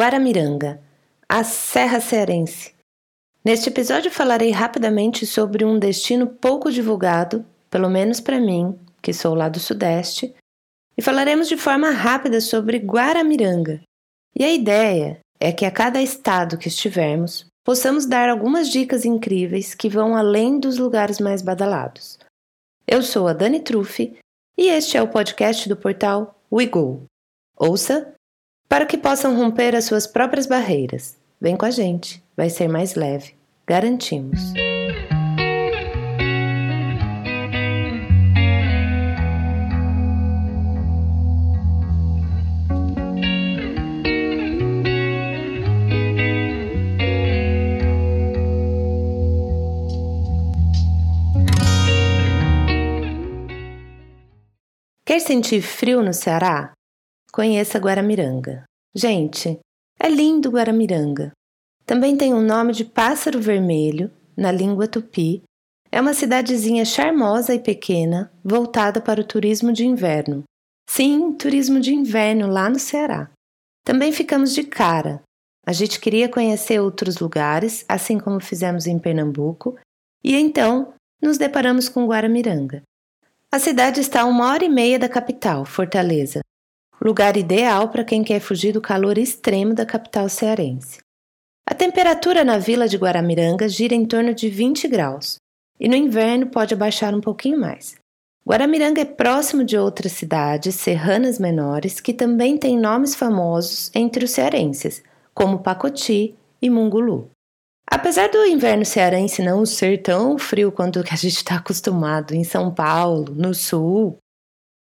Guaramiranga, a Serra Cearense. Neste episódio falarei rapidamente sobre um destino pouco divulgado, pelo menos para mim, que sou lá do Sudeste, e falaremos de forma rápida sobre Guaramiranga. E a ideia é que a cada estado que estivermos, possamos dar algumas dicas incríveis que vão além dos lugares mais badalados. Eu sou a Dani Truffi e este é o podcast do portal WeGo. Ouça para que possam romper as suas próprias barreiras. Vem com a gente, vai ser mais leve, garantimos. Quer sentir frio no Ceará? Conheça Guaramiranga. Gente, é lindo Guaramiranga. Também tem o nome de Pássaro Vermelho, na língua tupi. É uma cidadezinha charmosa e pequena, voltada para o turismo de inverno. Sim, turismo de inverno lá no Ceará. Também ficamos de cara. A gente queria conhecer outros lugares, assim como fizemos em Pernambuco, e então nos deparamos com Guaramiranga. A cidade está a uma hora e meia da capital, Fortaleza, lugar ideal para quem quer fugir do calor extremo da capital cearense. A temperatura na vila de Guaramiranga gira em torno de 20 graus, e no inverno pode abaixar um pouquinho mais. Guaramiranga é próximo de outras cidades serranas menores que também têm nomes famosos entre os cearenses, como Pacoti e Mungulu. Apesar do inverno cearense não ser tão frio quanto o que a gente está acostumado em São Paulo, no sul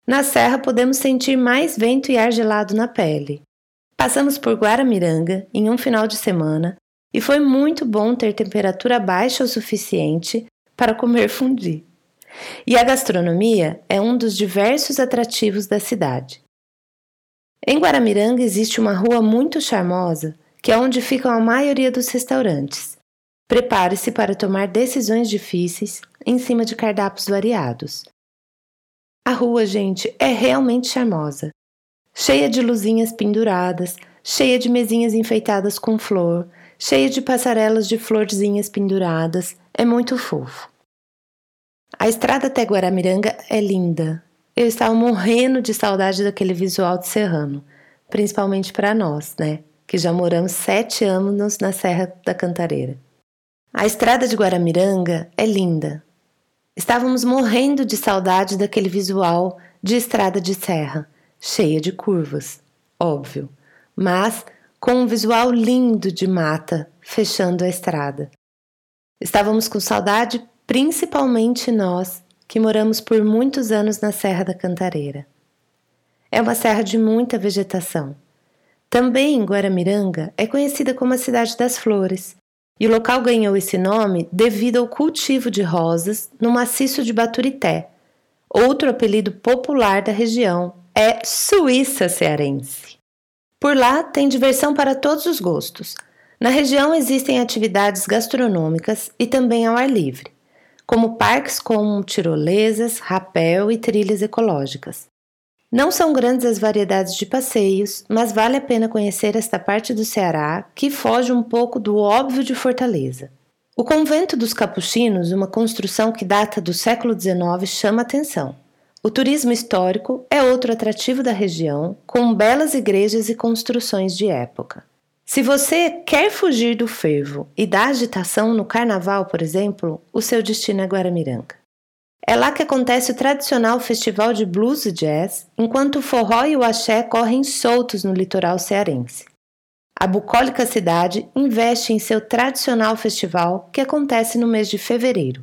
na serra podemos sentir mais vento e ar gelado na pele. Passamos por Guaramiranga em um final de semana e foi muito bom ter temperatura baixa o suficiente para comer fundi. E a gastronomia é um dos diversos atrativos da cidade. Em Guaramiranga existe uma rua muito charmosa, que é onde ficam a maioria dos restaurantes. Prepare-se para tomar decisões difíceis em cima de cardápios variados. A rua, gente, é realmente charmosa. Cheia de luzinhas penduradas, cheia de mesinhas enfeitadas com flor, cheia de passarelas de florzinhas penduradas. É muito fofo. A estrada até Guaramiranga é linda. Eu estava morrendo de saudade daquele visual de serrano, principalmente para nós, né? Que já moramos sete anos na Serra da Cantareira. A estrada de Guaramiranga é linda, Estávamos morrendo de saudade daquele visual de estrada de serra, cheia de curvas, óbvio, mas com um visual lindo de mata fechando a estrada. Estávamos com saudade, principalmente nós, que moramos por muitos anos na Serra da Cantareira. É uma serra de muita vegetação. Também Guaramiranga é conhecida como a cidade das flores, e o local ganhou esse nome devido ao cultivo de rosas no maciço de Baturité. Outro apelido popular da região é Suíça Cearense. Por lá tem diversão para todos os gostos. Na região existem atividades gastronômicas e também ao ar livre, como parques com tirolesas, rapel e trilhas ecológicas. Não são grandes as variedades de passeios, mas vale a pena conhecer esta parte do Ceará que foge um pouco do óbvio de Fortaleza. O convento dos Capuchinos, uma construção que data do século XIX, chama atenção. O turismo histórico é outro atrativo da região, com belas igrejas e construções de época. Se você quer fugir do fervo e da agitação no carnaval, por exemplo, o seu destino é Guaramiranga. É lá que acontece o tradicional festival de blues e jazz, enquanto o forró e o axé correm soltos no litoral cearense. A bucólica cidade investe em seu tradicional festival que acontece no mês de fevereiro.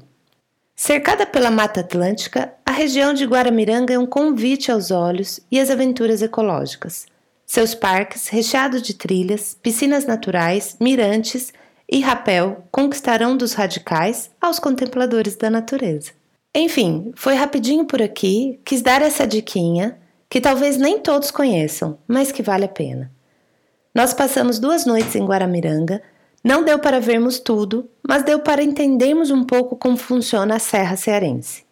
Cercada pela Mata Atlântica, a região de Guaramiranga é um convite aos olhos e às aventuras ecológicas. Seus parques, recheados de trilhas, piscinas naturais, mirantes e rapel, conquistarão dos radicais aos contempladores da natureza. Enfim, foi rapidinho por aqui, quis dar essa diquinha que talvez nem todos conheçam, mas que vale a pena. Nós passamos duas noites em Guaramiranga, não deu para vermos tudo, mas deu para entendermos um pouco como funciona a Serra Cearense.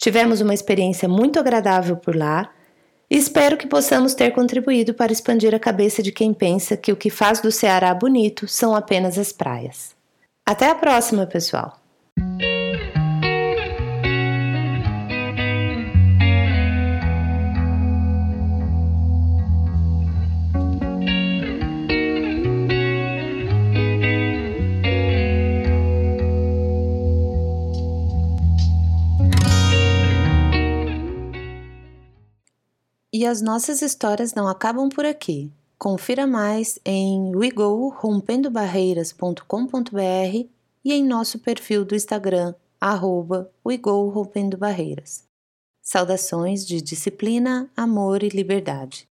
Tivemos uma experiência muito agradável por lá Espero que possamos ter contribuído para expandir a cabeça de quem pensa que o que faz do Ceará bonito são apenas as praias. Até a próxima, pessoal! E as nossas histórias não acabam por aqui. Confira mais em wegorompendobarreiras.com.br e em nosso perfil do Instagram, arroba Saudações de disciplina, amor e liberdade.